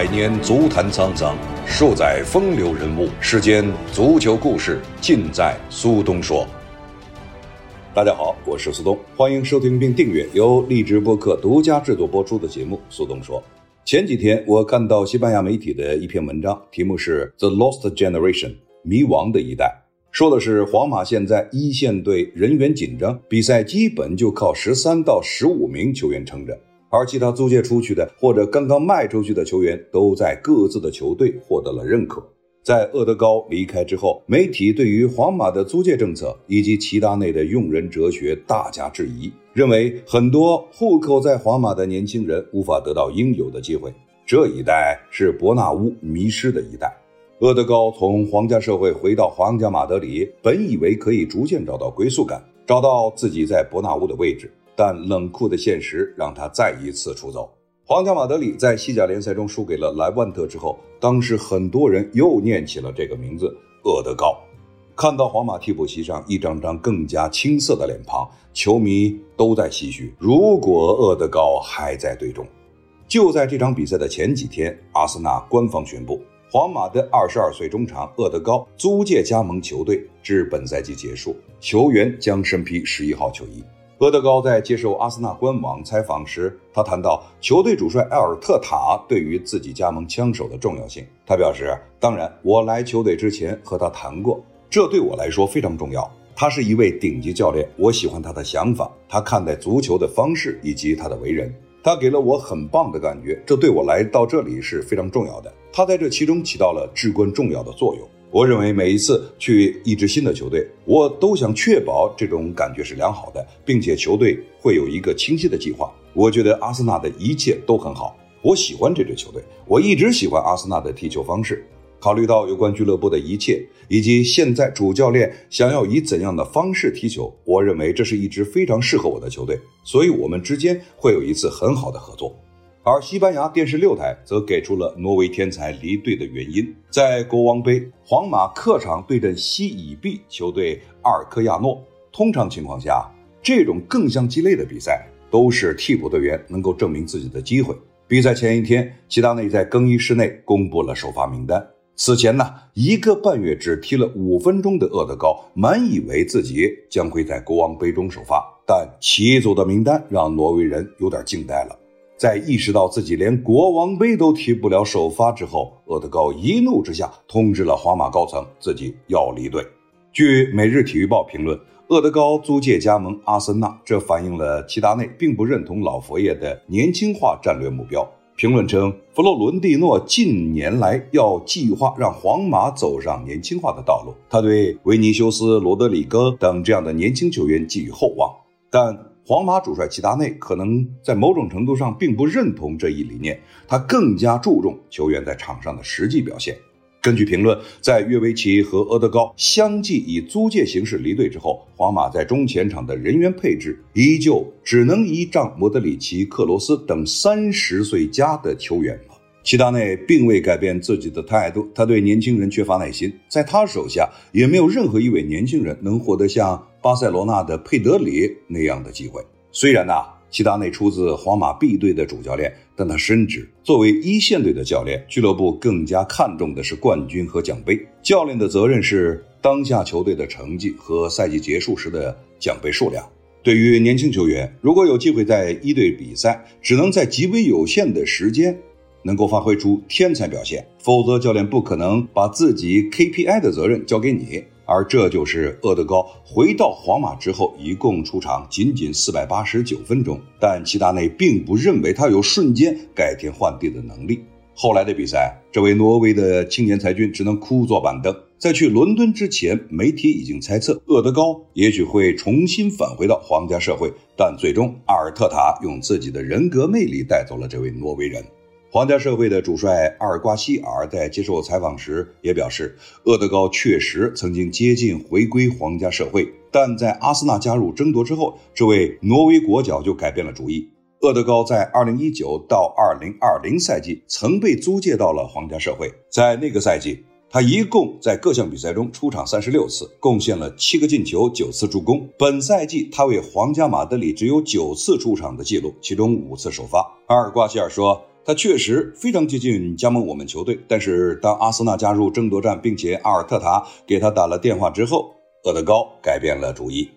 百年足坛沧桑，数载风流人物，世间足球故事尽在苏东说。大家好，我是苏东，欢迎收听并订阅由荔枝播客独家制作播出的节目《苏东说》。前几天我看到西班牙媒体的一篇文章，题目是《The Lost Generation》，迷惘的一代，说的是皇马现在一线队人员紧张，比赛基本就靠十三到十五名球员撑着。而其他租借出去的或者刚刚卖出去的球员，都在各自的球队获得了认可。在厄德高离开之后，媒体对于皇马的租借政策以及齐达内的用人哲学大加质疑，认为很多户口在皇马的年轻人无法得到应有的机会。这一代是伯纳乌迷失的一代。厄德高从皇家社会回到皇家马德里，本以为可以逐渐找到归宿感，找到自己在伯纳乌的位置。但冷酷的现实让他再一次出走。皇家马德里在西甲联赛中输给了莱万特之后，当时很多人又念起了这个名字——厄德高。看到皇马替补席上一张张更加青涩的脸庞，球迷都在唏嘘：如果厄德高还在队中。就在这场比赛的前几天，阿森纳官方宣布，皇马的二十二岁中场厄德高租借加盟球队，至本赛季结束，球员将身披十一号球衣。厄德高在接受阿森纳官网采访时，他谈到球队主帅埃尔特塔对于自己加盟枪手的重要性。他表示：“当然，我来球队之前和他谈过，这对我来说非常重要。他是一位顶级教练，我喜欢他的想法，他看待足球的方式以及他的为人。他给了我很棒的感觉，这对我来到这里是非常重要的。他在这其中起到了至关重要的作用。”我认为每一次去一支新的球队，我都想确保这种感觉是良好的，并且球队会有一个清晰的计划。我觉得阿森纳的一切都很好，我喜欢这支球队，我一直喜欢阿森纳的踢球方式。考虑到有关俱乐部的一切，以及现在主教练想要以怎样的方式踢球，我认为这是一支非常适合我的球队，所以我们之间会有一次很好的合作。而西班牙电视六台则给出了挪威天才离队的原因。在国王杯，皇马客场对阵西乙 B 球队阿尔科亚诺，通常情况下，这种更像鸡肋的比赛，都是替补队员能够证明自己的机会。比赛前一天，齐达内在更衣室内公布了首发名单。此前呢，一个半月只踢了五分钟的厄德高，满以为自己将会在国王杯中首发，但齐祖的名单让挪威人有点惊呆了。在意识到自己连国王杯都踢不了首发之后，厄德高一怒之下通知了皇马高层，自己要离队。据《每日体育报》评论，厄德高租借加盟阿森纳，这反映了齐达内并不认同老佛爷的年轻化战略目标。评论称，弗洛伦蒂诺近年来要计划让皇马走上年轻化的道路，他对维尼修斯、罗德里戈等这样的年轻球员寄予厚望，但。皇马主帅齐达内可能在某种程度上并不认同这一理念，他更加注重球员在场上的实际表现。根据评论，在约维奇和厄德高相继以租借形式离队之后，皇马在中前场的人员配置依旧只能依仗莫德里奇、克罗斯等三十岁加的球员了。齐达内并未改变自己的态度，他对年轻人缺乏耐心，在他手下也没有任何一位年轻人能获得像巴塞罗那的佩德里那样的机会。虽然呐，齐达内出自皇马 B 队的主教练，但他深知作为一线队的教练，俱乐部更加看重的是冠军和奖杯。教练的责任是当下球队的成绩和赛季结束时的奖杯数量。对于年轻球员，如果有机会在一队比赛，只能在极为有限的时间。能够发挥出天才表现，否则教练不可能把自己 KPI 的责任交给你。而这就是厄德高回到皇马之后，一共出场仅仅四百八十九分钟。但齐达内并不认为他有瞬间改天换地的能力。后来的比赛，这位挪威的青年才俊只能枯坐板凳。在去伦敦之前，媒体已经猜测厄德高也许会重新返回到皇家社会，但最终阿尔特塔用自己的人格魅力带走了这位挪威人。皇家社会的主帅阿尔瓜希尔在接受采访时也表示，厄德高确实曾经接近回归皇家社会，但在阿森纳加入争夺之后，这位挪威国脚就改变了主意。厄德高在2019到2020赛季曾被租借到了皇家社会，在那个赛季，他一共在各项比赛中出场36次，贡献了七个进球、九次助攻。本赛季他为皇家马德里只有九次出场的记录，其中五次首发。阿尔瓜希尔说。他确实非常接近加盟我们球队。但是当阿森纳加入争夺战，并且阿尔特塔给他打了电话之后，厄德高改变了主意。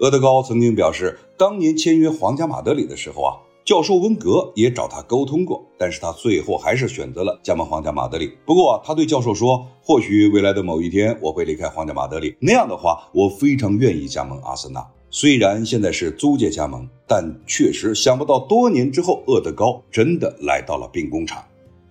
厄德高曾经表示，当年签约皇家马德里的时候啊。教授温格也找他沟通过，但是他最后还是选择了加盟皇家马德里。不过他对教授说，或许未来的某一天我会离开皇家马德里，那样的话，我非常愿意加盟阿森纳。虽然现在是租借加盟，但确实想不到多年之后，厄德高真的来到了兵工厂。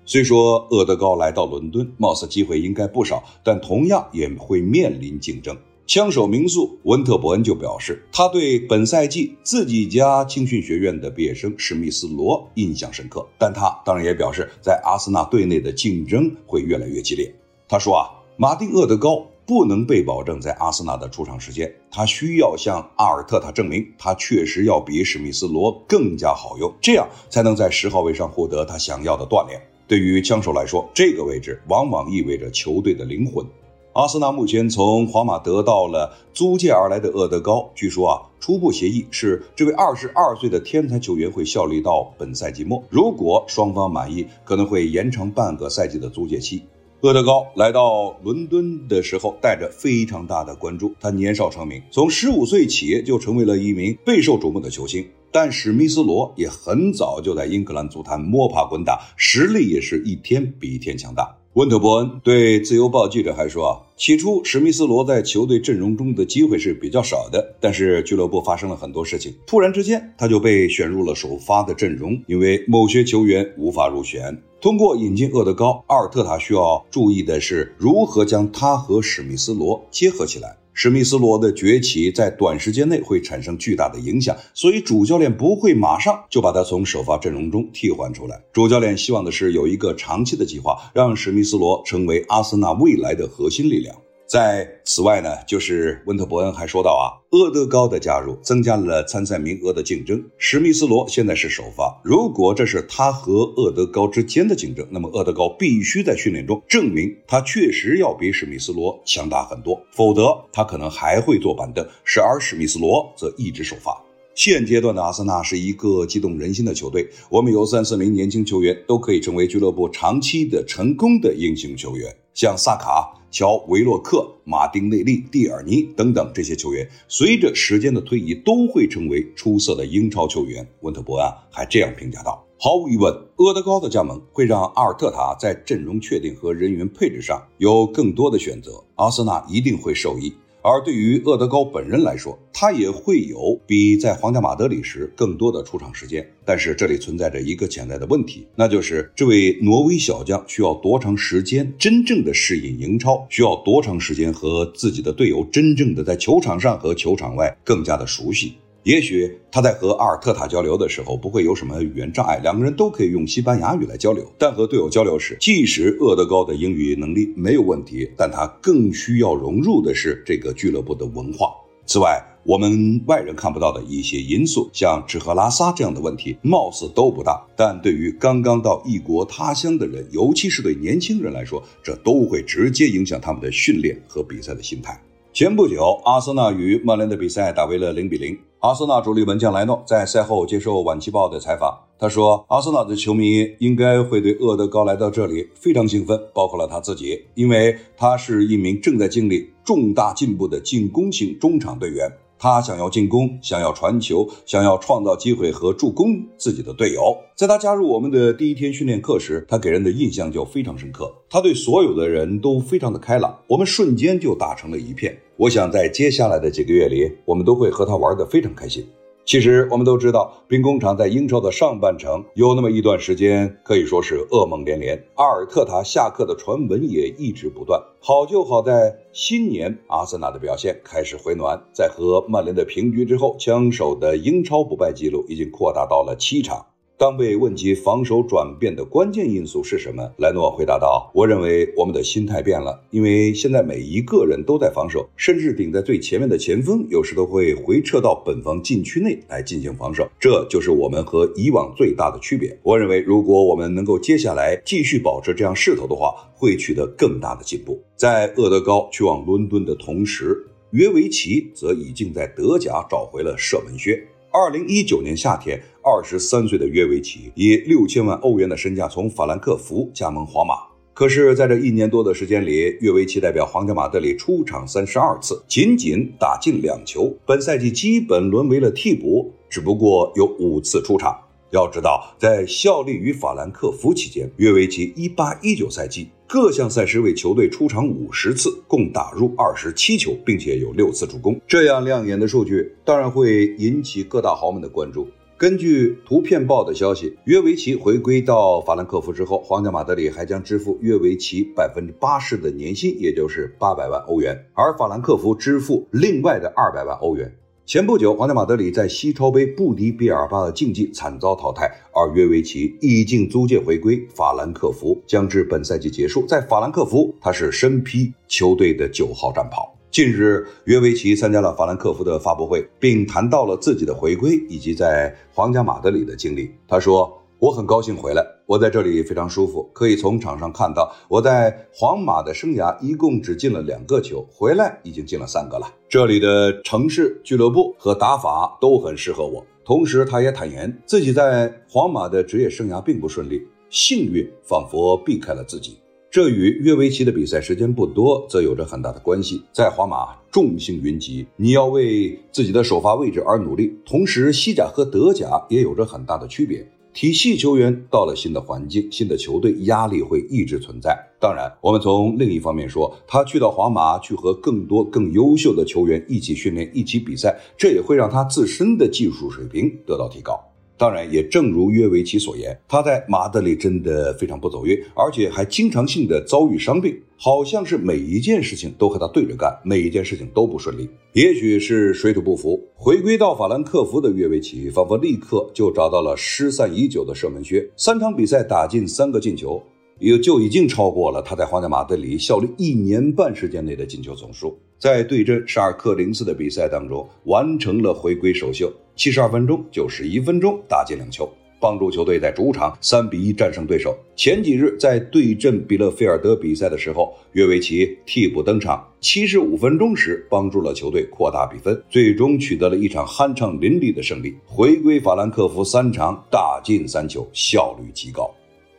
虽说厄德高来到伦敦，貌似机会应该不少，但同样也会面临竞争。枪手名宿温特伯恩就表示，他对本赛季自己家青训学院的毕业生史密斯罗印象深刻。但他当然也表示，在阿森纳队内的竞争会越来越激烈。他说啊，马丁厄德高不能被保证在阿森纳的出场时间，他需要向阿尔特塔证明，他确实要比史密斯罗更加好用，这样才能在十号位上获得他想要的锻炼。对于枪手来说，这个位置往往意味着球队的灵魂。阿森纳目前从皇马得到了租借而来的厄德高，据说啊，初步协议是这位二十二岁的天才球员会效力到本赛季末。如果双方满意，可能会延长半个赛季的租借期。厄德高来到伦敦的时候，带着非常大的关注。他年少成名，从十五岁起就成为了一名备受瞩目的球星。但史密斯罗也很早就在英格兰足坛摸爬滚打，实力也是一天比一天强大。温特伯恩对自由报记者还说啊，起初史密斯罗在球队阵容中的机会是比较少的，但是俱乐部发生了很多事情，突然之间他就被选入了首发的阵容，因为某些球员无法入选。通过引进厄德高，阿尔特塔需要注意的是如何将他和史密斯罗结合起来。史密斯罗的崛起在短时间内会产生巨大的影响，所以主教练不会马上就把他从首发阵容中替换出来。主教练希望的是有一个长期的计划，让史密斯罗成为阿森纳未来的核心力量。在此外呢，就是温特伯恩还说到啊，厄德高的加入增加了参赛名额的竞争。史密斯罗现在是首发，如果这是他和厄德高之间的竞争，那么厄德高必须在训练中证明他确实要比史密斯罗强大很多，否则他可能还会坐板凳，而史密斯罗则一直首发。现阶段的阿森纳是一个激动人心的球队，我们有三四名年轻球员都可以成为俱乐部长期的成功的英雄球员，像萨卡。乔维洛克、马丁内利、蒂尔尼等等这些球员，随着时间的推移，都会成为出色的英超球员。温特伯恩还这样评价道：“毫无疑问，厄德高的加盟会让阿尔特塔在阵容确定和人员配置上有更多的选择，阿森纳一定会受益。”而对于厄德高本人来说，他也会有比在皇家马德里时更多的出场时间。但是这里存在着一个潜在的问题，那就是这位挪威小将需要多长时间真正的适应英超，需要多长时间和自己的队友真正的在球场上和球场外更加的熟悉。也许他在和阿尔特塔交流的时候不会有什么语言障碍，两个人都可以用西班牙语来交流。但和队友交流时，即使厄德高的英语能力没有问题，但他更需要融入的是这个俱乐部的文化。此外，我们外人看不到的一些因素，像吃喝拉撒这样的问题，貌似都不大。但对于刚刚到异国他乡的人，尤其是对年轻人来说，这都会直接影响他们的训练和比赛的心态。前不久，阿森纳与曼联的比赛打为了零比零。阿森纳主力门将莱诺在赛后接受《晚期报》的采访，他说：“阿森纳的球迷应该会对厄德高来到这里非常兴奋，包括了他自己，因为他是一名正在经历重大进步的进攻型中场队员。”他想要进攻，想要传球，想要创造机会和助攻自己的队友。在他加入我们的第一天训练课时，他给人的印象就非常深刻。他对所有的人都非常的开朗，我们瞬间就打成了一片。我想在接下来的几个月里，我们都会和他玩得非常开心。其实我们都知道，兵工厂在英超的上半程有那么一段时间可以说是噩梦连连。阿尔特塔下课的传闻也一直不断。好就好在新年，阿森纳的表现开始回暖，在和曼联的平局之后，枪手的英超不败记录已经扩大到了七场。当被问及防守转变的关键因素是什么，莱诺回答道：“我认为我们的心态变了，因为现在每一个人都在防守，甚至顶在最前面的前锋有时都会回撤到本方禁区内来进行防守，这就是我们和以往最大的区别。我认为，如果我们能够接下来继续保持这样势头的话，会取得更大的进步。在厄德高去往伦敦的同时，约维奇则已经在德甲找回了射门靴。”二零一九年夏天，二十三岁的约维奇以六千万欧元的身价从法兰克福加盟皇马。可是，在这一年多的时间里，约维奇代表皇家马德里出场三十二次，仅仅打进两球。本赛季基本沦为了替补，只不过有五次出场。要知道，在效力于法兰克福期间，约维奇一八一九赛季各项赛事为球队出场五十次，共打入二十七球，并且有六次助攻。这样亮眼的数据，当然会引起各大豪门的关注。根据图片报的消息，约维奇回归到法兰克福之后，皇家马德里还将支付约维奇百分之八十的年薪，也就是八百万欧元，而法兰克福支付另外的二百万欧元。前不久，皇家马德里在西超杯不敌比尔巴的竞技惨遭淘汰，而约维奇已经租借回归法兰克福，将至本赛季结束。在法兰克福，他是身披球队的九号战袍。近日，约维奇参加了法兰克福的发布会，并谈到了自己的回归以及在皇家马德里的经历。他说。我很高兴回来，我在这里非常舒服，可以从场上看到我在皇马的生涯一共只进了两个球，回来已经进了三个了。这里的城市、俱乐部和打法都很适合我。同时，他也坦言自己在皇马的职业生涯并不顺利，幸运仿佛避开了自己。这与约维奇的比赛时间不多则有着很大的关系。在皇马众星云集，你要为自己的首发位置而努力，同时西甲和德甲也有着很大的区别。体系球员到了新的环境、新的球队，压力会一直存在。当然，我们从另一方面说，他去到皇马，去和更多更优秀的球员一起训练、一起比赛，这也会让他自身的技术水平得到提高。当然，也正如约维奇所言，他在马德里真的非常不走运，而且还经常性的遭遇伤病，好像是每一件事情都和他对着干，每一件事情都不顺利。也许是水土不服，回归到法兰克福的约维奇，仿佛立刻就找到了失散已久的射门靴，三场比赛打进三个进球。也就已经超过了他在皇家马德里效力一年半时间内的进球总数。在对阵沙尔克零四的比赛当中，完成了回归首秀，七十二分钟九十一分钟打进两球，帮助球队在主场三比一战胜对手。前几日在对阵比勒菲尔德比赛的时候，约维奇替补登场，七十五分钟时帮助了球队扩大比分，最终取得了一场酣畅淋漓的胜利。回归法兰克福三场大进三球，效率极高。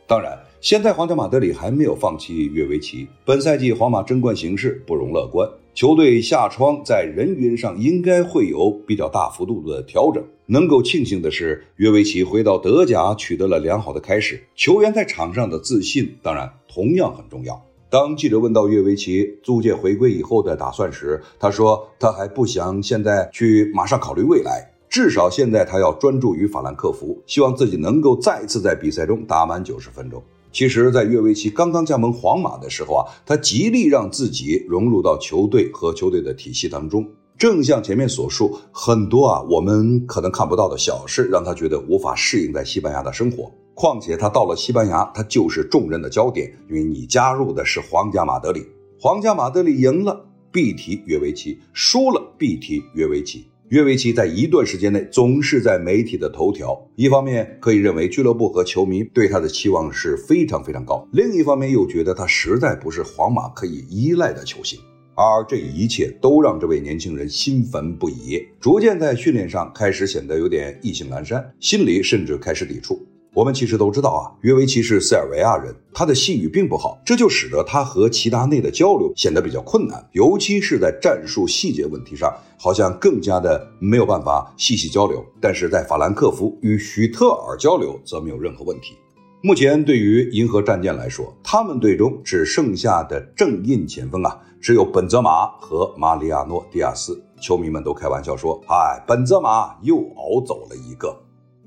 当然。现在皇家马德里还没有放弃约维奇。本赛季皇马争冠形势不容乐观，球队下窗在人员上应该会有比较大幅度的调整。能够庆幸的是，约维奇回到德甲取得了良好的开始，球员在场上的自信当然同样很重要。当记者问到约维奇租借回归以后的打算时，他说他还不想现在去马上考虑未来。至少现在他要专注于法兰克福，希望自己能够再次在比赛中打满九十分钟。其实，在约维奇刚刚加盟皇马的时候啊，他极力让自己融入到球队和球队的体系当中。正像前面所述，很多啊我们可能看不到的小事，让他觉得无法适应在西班牙的生活。况且他到了西班牙，他就是众人的焦点，因为你加入的是皇家马德里。皇家马德里赢了必提约维奇，输了必提约维奇。约维奇在一段时间内总是在媒体的头条，一方面可以认为俱乐部和球迷对他的期望是非常非常高，另一方面又觉得他实在不是皇马可以依赖的球星，而这一切都让这位年轻人心烦不已，逐渐在训练上开始显得有点意兴阑珊，心里甚至开始抵触。我们其实都知道啊，约维奇是塞尔维亚人，他的西语并不好，这就使得他和齐达内的交流显得比较困难，尤其是在战术细节问题上，好像更加的没有办法细细交流。但是在法兰克福与许特尔交流则没有任何问题。目前对于银河战舰来说，他们队中只剩下的正印前锋啊，只有本泽马和马里亚诺·迪亚斯。球迷们都开玩笑说：“嗨，本泽马又熬走了一个。”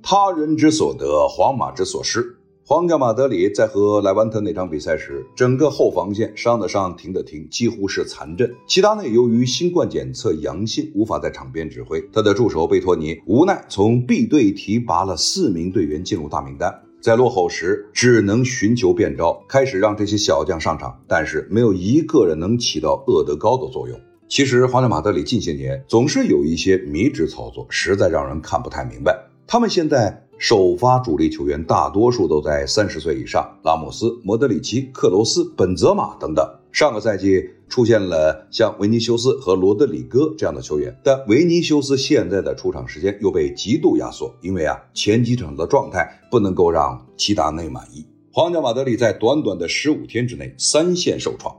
他人之所得，皇马之所失。皇家马德里在和莱万特那场比赛时，整个后防线伤的伤，停的停，几乎是残阵。齐达内由于新冠检测阳性，无法在场边指挥。他的助手贝托尼无奈从 B 队提拔了四名队员进入大名单，在落后时只能寻求变招，开始让这些小将上场，但是没有一个人能起到厄德高的作用。其实，皇家马德里近些年总是有一些迷之操作，实在让人看不太明白。他们现在首发主力球员大多数都在三十岁以上，拉莫斯、莫德里奇、克罗斯、本泽马等等。上个赛季出现了像维尼修斯和罗德里戈这样的球员，但维尼修斯现在的出场时间又被极度压缩，因为啊前几场的状态不能够让齐达内满意。皇家马德里在短短的十五天之内三线受创，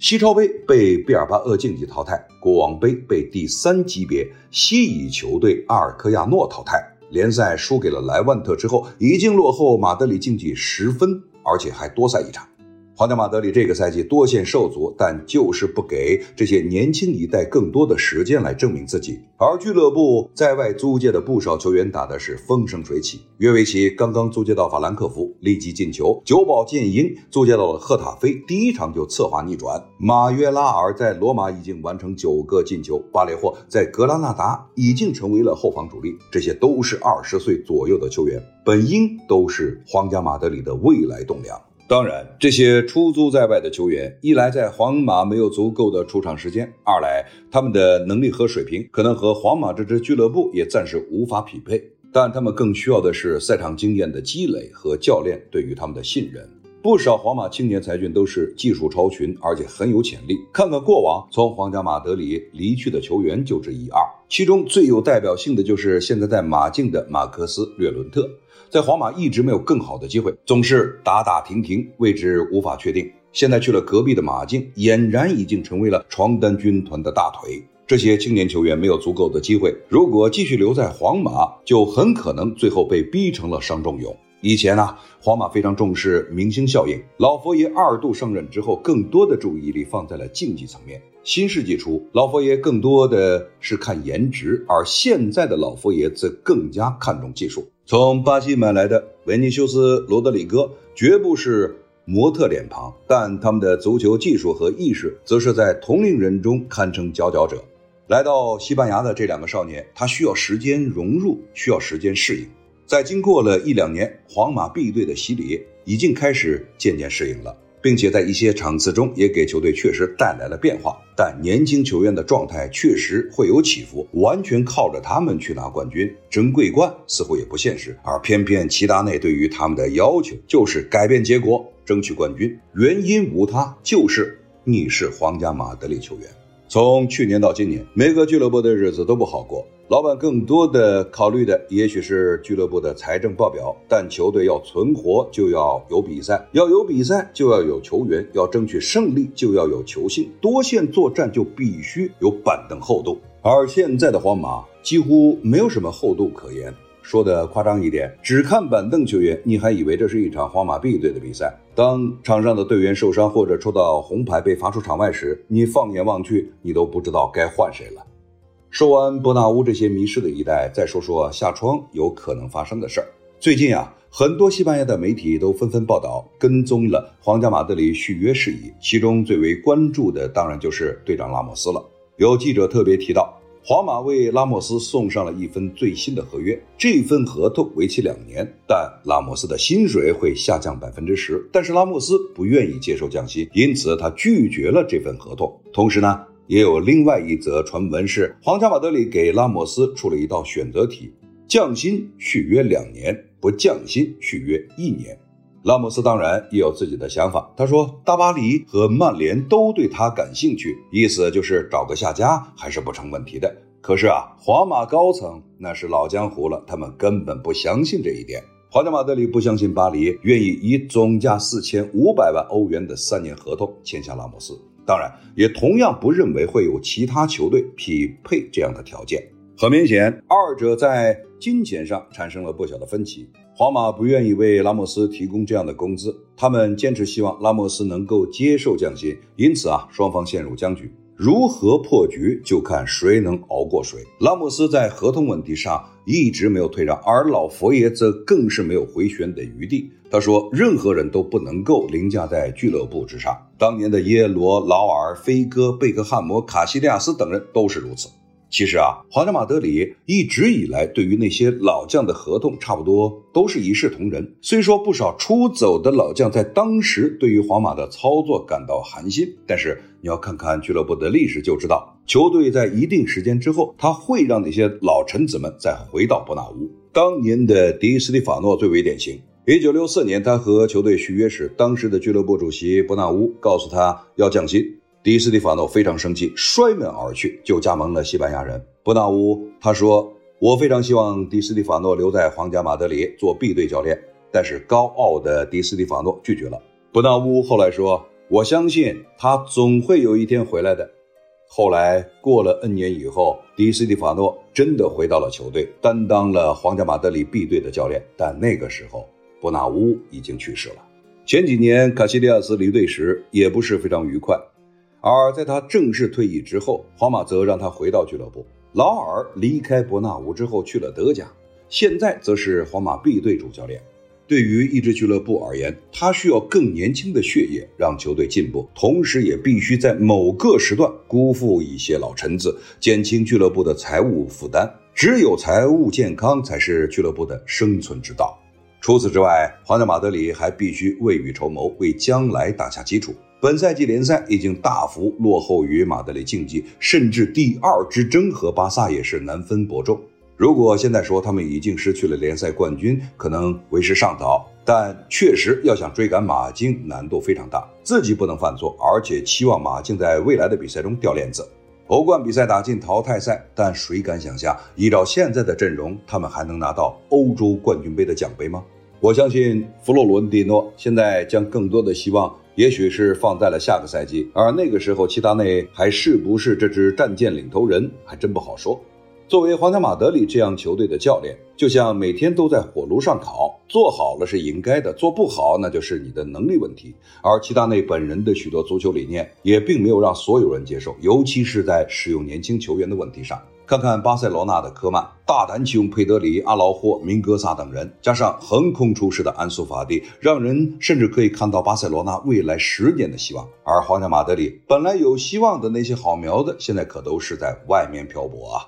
西超杯被毕尔巴鄂竞技淘汰，国王杯被第三级别西乙球队阿尔科亚诺淘汰，联赛输给了莱万特之后，已经落后马德里竞技十分，而且还多赛一场。皇家马德里这个赛季多线受阻，但就是不给这些年轻一代更多的时间来证明自己。而俱乐部在外租借的不少球员打的是风生水起。约维奇刚刚租借到法兰克福，立即进球；久保建英租借到了赫塔菲，第一场就策划逆转；马约拉尔在罗马已经完成九个进球；巴列霍在格拉纳达已经成为了后防主力。这些都是二十岁左右的球员，本应都是皇家马德里的未来栋梁。当然，这些出租在外的球员，一来在皇马没有足够的出场时间，二来他们的能力和水平可能和皇马这支俱乐部也暂时无法匹配。但他们更需要的是赛场经验的积累和教练对于他们的信任。不少皇马青年才俊都是技术超群，而且很有潜力。看看过往从皇家马德里离去的球员就这一二，其中最有代表性的就是现在在马竞的马克斯·略伦特。在皇马一直没有更好的机会，总是打打停停，位置无法确定。现在去了隔壁的马竞，俨然已经成为了床单军团的大腿。这些青年球员没有足够的机会，如果继续留在皇马，就很可能最后被逼成了伤仲永。以前呢，皇马非常重视明星效应，老佛爷二度上任之后，更多的注意力放在了竞技层面。新世纪初，老佛爷更多的是看颜值，而现在的老佛爷则更加看重技术。从巴西买来的维尼修斯·罗德里戈绝不是模特脸庞，但他们的足球技术和意识则是在同龄人中堪称佼佼者。来到西班牙的这两个少年，他需要时间融入，需要时间适应。在经过了一两年皇马 B 队的洗礼，已经开始渐渐适应了。并且在一些场次中也给球队确实带来了变化，但年轻球员的状态确实会有起伏，完全靠着他们去拿冠军、争桂冠似乎也不现实。而偏偏齐达内对于他们的要求就是改变结果、争取冠军，原因无他，就是你是皇家马德里球员。从去年到今年，每个俱乐部的日子都不好过。老板更多的考虑的也许是俱乐部的财政报表，但球队要存活就要有比赛，要有比赛就要有球员，要争取胜利就要有球星，多线作战就必须有板凳厚度。而现在的皇马几乎没有什么厚度可言。说的夸张一点，只看板凳球员，你还以为这是一场皇马 B 队的比赛。当场上的队员受伤或者抽到红牌被罚出场外时，你放眼望去，你都不知道该换谁了。说完伯纳乌这些迷失的一代，再说说下窗有可能发生的事儿。最近啊，很多西班牙的媒体都纷纷报道跟踪了皇家马德里续约事宜，其中最为关注的当然就是队长拉莫斯了。有记者特别提到。皇马为拉莫斯送上了一份最新的合约，这份合同为期两年，但拉莫斯的薪水会下降百分之十。但是拉莫斯不愿意接受降薪，因此他拒绝了这份合同。同时呢，也有另外一则传闻是，皇家马德里给拉莫斯出了一道选择题：降薪续约两年，不降薪续约一年。拉莫斯当然也有自己的想法。他说：“大巴黎和曼联都对他感兴趣，意思就是找个下家还是不成问题的。可是啊，皇马高层那是老江湖了，他们根本不相信这一点。皇家马德里不相信巴黎愿意以总价四千五百万欧元的三年合同签下拉莫斯，当然也同样不认为会有其他球队匹配这样的条件。很明显，二者在金钱上产生了不小的分歧。”皇马不愿意为拉莫斯提供这样的工资，他们坚持希望拉莫斯能够接受降薪，因此啊，双方陷入僵局。如何破局，就看谁能熬过谁。拉莫斯在合同问题上一直没有退让，而老佛爷则更是没有回旋的余地。他说：“任何人都不能够凌驾在俱乐部之上。当年的耶罗、劳尔、飞哥、贝克汉姆、卡西利亚斯等人都是如此。”其实啊，皇家马德里一直以来对于那些老将的合同，差不多都是一视同仁。虽说不少出走的老将在当时对于皇马的操作感到寒心，但是你要看看俱乐部的历史就知道，球队在一定时间之后，他会让那些老臣子们再回到伯纳乌。当年的迪斯蒂法诺最为典型。一九六四年，他和球队续约时，当时的俱乐部主席伯纳乌告诉他要降薪。迪斯蒂法诺非常生气，摔门而去，就加盟了西班牙人伯纳乌。他说：“我非常希望迪斯蒂法诺留在皇家马德里做 B 队教练，但是高傲的迪斯蒂法诺拒绝了。”伯纳乌后来说：“我相信他总会有一天回来的。”后来过了 N 年以后，迪斯蒂法诺真的回到了球队，担当了皇家马德里 B 队的教练，但那个时候伯纳乌已经去世了。前几年卡西利亚斯离队时也不是非常愉快。而在他正式退役之后，皇马则让他回到俱乐部。劳尔离开伯纳乌之后去了德甲，现在则是皇马 B 队主教练。对于一支俱乐部而言，他需要更年轻的血液让球队进步，同时也必须在某个时段辜负一些老臣子，减轻俱乐部的财务负担。只有财务健康才是俱乐部的生存之道。除此之外，皇家马德里还必须未雨绸缪，为将来打下基础。本赛季联赛已经大幅落后于马德里竞技，甚至第二之争和巴萨也是难分伯仲。如果现在说他们已经失去了联赛冠军，可能为时尚早，但确实要想追赶马竞难度非常大，自己不能犯错，而且期望马竞在未来的比赛中掉链子。欧冠比赛打进淘汰赛，但谁敢想象，依照现在的阵容，他们还能拿到欧洲冠军杯的奖杯吗？我相信弗洛伦蒂诺现在将更多的希望。也许是放在了下个赛季，而那个时候齐达内还是不是这支战舰领头人，还真不好说。作为皇家马德里这样球队的教练，就像每天都在火炉上烤，做好了是应该的，做不好那就是你的能力问题。而齐达内本人的许多足球理念也并没有让所有人接受，尤其是在使用年轻球员的问题上。看看巴塞罗那的科曼，大胆启用佩德里、阿劳霍、明格萨等人，加上横空出世的安苏法蒂，让人甚至可以看到巴塞罗那未来十年的希望。而皇家马德里本来有希望的那些好苗子，现在可都是在外面漂泊啊！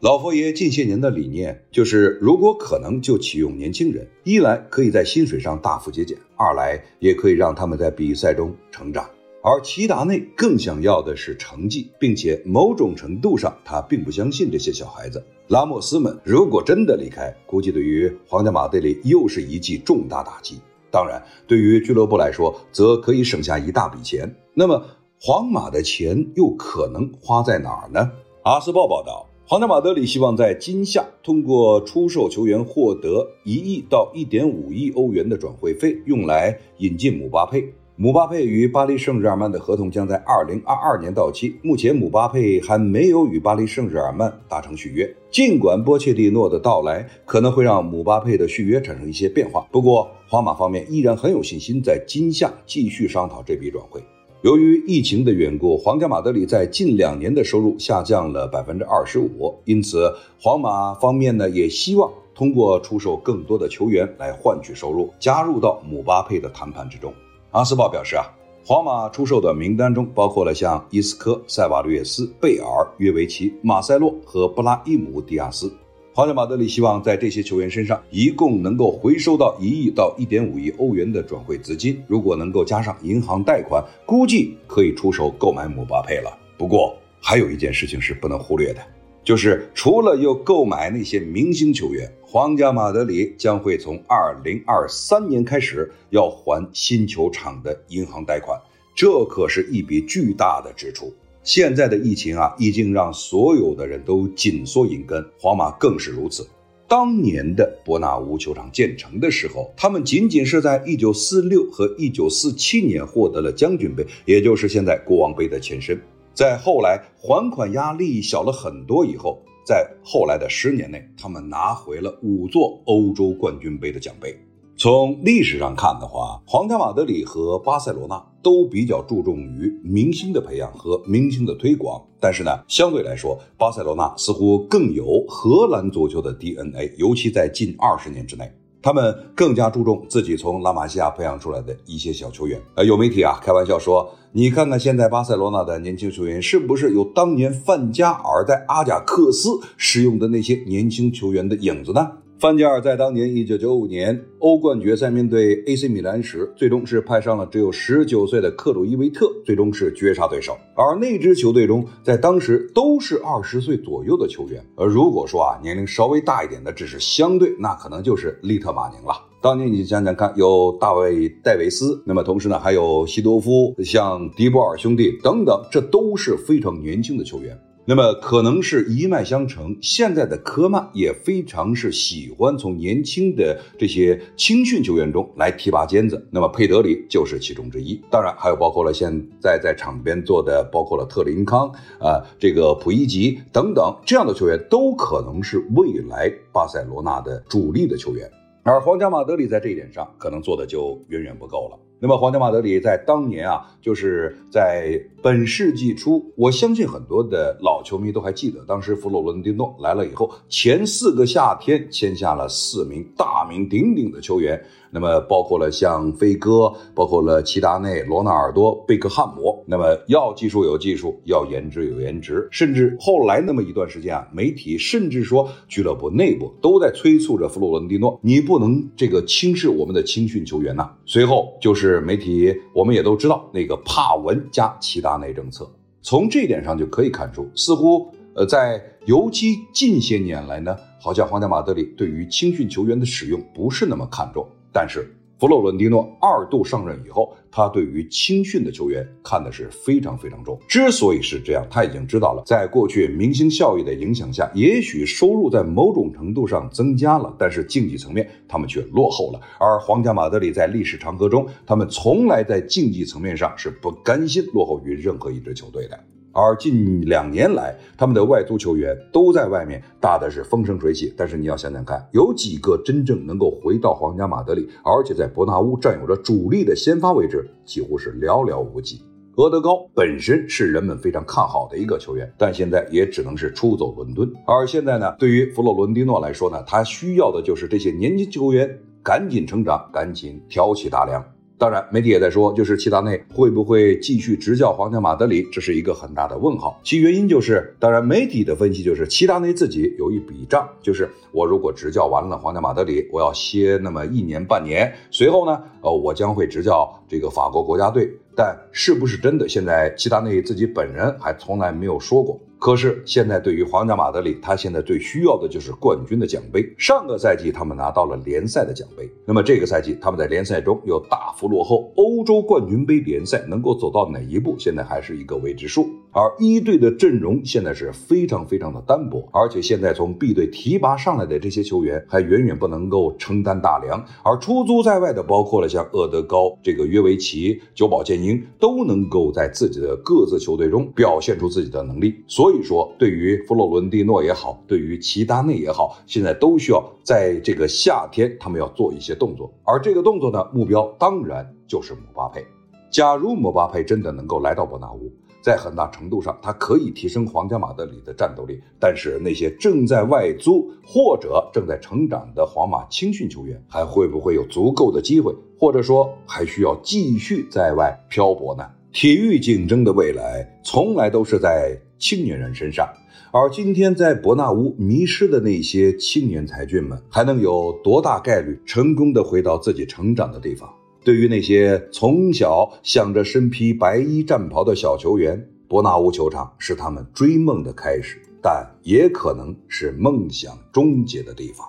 老佛爷近些年的理念就是，如果可能就启用年轻人，一来可以在薪水上大幅节俭，二来也可以让他们在比赛中成长。而齐达内更想要的是成绩，并且某种程度上，他并不相信这些小孩子。拉莫斯们如果真的离开，估计对于皇家马德里又是一记重大打击。当然，对于俱乐部来说，则可以省下一大笔钱。那么，皇马的钱又可能花在哪儿呢？阿斯报报道，皇家马德里希望在今夏通过出售球员获得一亿到一点五亿欧元的转会费，用来引进姆巴佩。姆巴佩与巴黎圣日耳曼的合同将在二零二二年到期。目前，姆巴佩还没有与巴黎圣日耳曼达成续约。尽管波切蒂诺的到来可能会让姆巴佩的续约产生一些变化，不过皇马方面依然很有信心在今夏继续商讨这笔转会。由于疫情的缘故，皇家马德里在近两年的收入下降了百分之二十五，因此皇马方面呢也希望通过出售更多的球员来换取收入，加入到姆巴佩的谈判之中。阿斯报表示啊，皇马出售的名单中包括了像伊斯科、塞瓦略斯、贝尔、约维奇、马塞洛和布拉伊姆·迪亚斯。皇家马德里希望在这些球员身上一共能够回收到一亿到一点五亿欧元的转会资金。如果能够加上银行贷款，估计可以出手购买姆巴佩了。不过还有一件事情是不能忽略的。就是除了又购买那些明星球员，皇家马德里将会从二零二三年开始要还新球场的银行贷款，这可是一笔巨大的支出。现在的疫情啊，已经让所有的人都紧缩银根，皇马更是如此。当年的伯纳乌球场建成的时候，他们仅仅是在一九四六和一九四七年获得了将军杯，也就是现在国王杯的前身。在后来还款压力小了很多以后，在后来的十年内，他们拿回了五座欧洲冠军杯的奖杯。从历史上看的话，皇家马德里和巴塞罗那都比较注重于明星的培养和明星的推广，但是呢，相对来说，巴塞罗那似乎更有荷兰足球的 DNA，尤其在近二十年之内。他们更加注重自己从拉玛西亚培养出来的一些小球员。呃，有媒体啊开玩笑说：“你看看现在巴塞罗那的年轻球员，是不是有当年范加尔在阿贾克斯使用的那些年轻球员的影子呢？”范加尔在当年一九九五年欧冠决赛面对 AC 米兰时，最终是派上了只有十九岁的克鲁伊维特，最终是绝杀对手。而那支球队中，在当时都是二十岁左右的球员。而如果说啊年龄稍微大一点的，只是相对，那可能就是利特马宁了。当年你想想看，有大卫戴维斯，那么同时呢还有西多夫，像迪波尔兄弟等等，这都是非常年轻的球员。那么可能是一脉相承，现在的科曼也非常是喜欢从年轻的这些青训球员中来提拔尖子。那么佩德里就是其中之一，当然还有包括了现在在场边做的，包括了特林康啊，这个普伊吉等等这样的球员，都可能是未来巴塞罗那的主力的球员。而皇家马德里在这一点上可能做的就远远不够了。那么皇家马德里在当年啊，就是在本世纪初，我相信很多的老球迷都还记得，当时弗洛伦蒂诺来了以后，前四个夏天签下了四名大名鼎鼎的球员，那么包括了像飞哥，包括了齐达内、罗纳尔多、贝克汉姆。那么要技术有技术，要颜值有颜值，甚至后来那么一段时间啊，媒体甚至说俱乐部内部都在催促着弗洛伦蒂诺，你不能这个轻视我们的青训球员呐。随后就是。媒体我们也都知道那个帕文加齐达内政策，从这一点上就可以看出，似乎呃在尤其近些年来呢，好像皇家马德里对于青训球员的使用不是那么看重，但是。弗洛伦蒂诺二度上任以后，他对于青训的球员看的是非常非常重。之所以是这样，他已经知道了，在过去明星效益的影响下，也许收入在某种程度上增加了，但是竞技层面他们却落后了。而皇家马德里在历史长河中，他们从来在竞技层面上是不甘心落后于任何一支球队的。而近两年来，他们的外租球员都在外面打的是风生水起。但是你要想想看，有几个真正能够回到皇家马德里，而且在伯纳乌占有着主力的先发位置，几乎是寥寥无几。俄德高本身是人们非常看好的一个球员，但现在也只能是出走伦敦。而现在呢，对于弗洛伦蒂诺来说呢，他需要的就是这些年轻球员赶紧成长，赶紧挑起大梁。当然，媒体也在说，就是齐达内会不会继续执教皇家马德里，这是一个很大的问号。其原因就是，当然媒体的分析就是，齐达内自己有一笔账，就是我如果执教完了皇家马德里，我要歇那么一年半年，随后呢，呃，我将会执教这个法国国家队。但是不是真的，现在齐达内自己本人还从来没有说过。可是现在对于皇家马德里，他现在最需要的就是冠军的奖杯。上个赛季他们拿到了联赛的奖杯，那么这个赛季他们在联赛中又大幅落后。欧洲冠军杯联赛能够走到哪一步，现在还是一个未知数。而一队的阵容现在是非常非常的单薄，而且现在从 B 队提拔上来的这些球员还远远不能够承担大梁。而出租在外的，包括了像厄德高、这个约维奇、久保建英，都能够在自己的各自球队中表现出自己的能力。所以。说，对于弗洛伦蒂诺也好，对于齐达内也好，现在都需要在这个夏天，他们要做一些动作。而这个动作呢，目标当然就是姆巴佩。假如姆巴佩真的能够来到伯纳乌，在很大程度上，他可以提升皇家马德里的战斗力。但是那些正在外租或者正在成长的皇马青训球员，还会不会有足够的机会，或者说还需要继续在外漂泊呢？体育竞争的未来，从来都是在。青年人身上，而今天在伯纳乌迷失的那些青年才俊们，还能有多大概率成功的回到自己成长的地方？对于那些从小想着身披白衣战袍的小球员，伯纳乌球场是他们追梦的开始，但也可能是梦想终结的地方。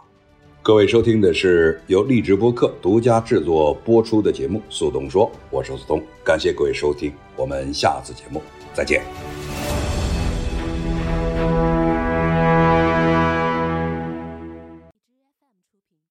各位收听的是由荔枝播客独家制作播出的节目《速东说》，我是速东，感谢各位收听，我们下次节目再见。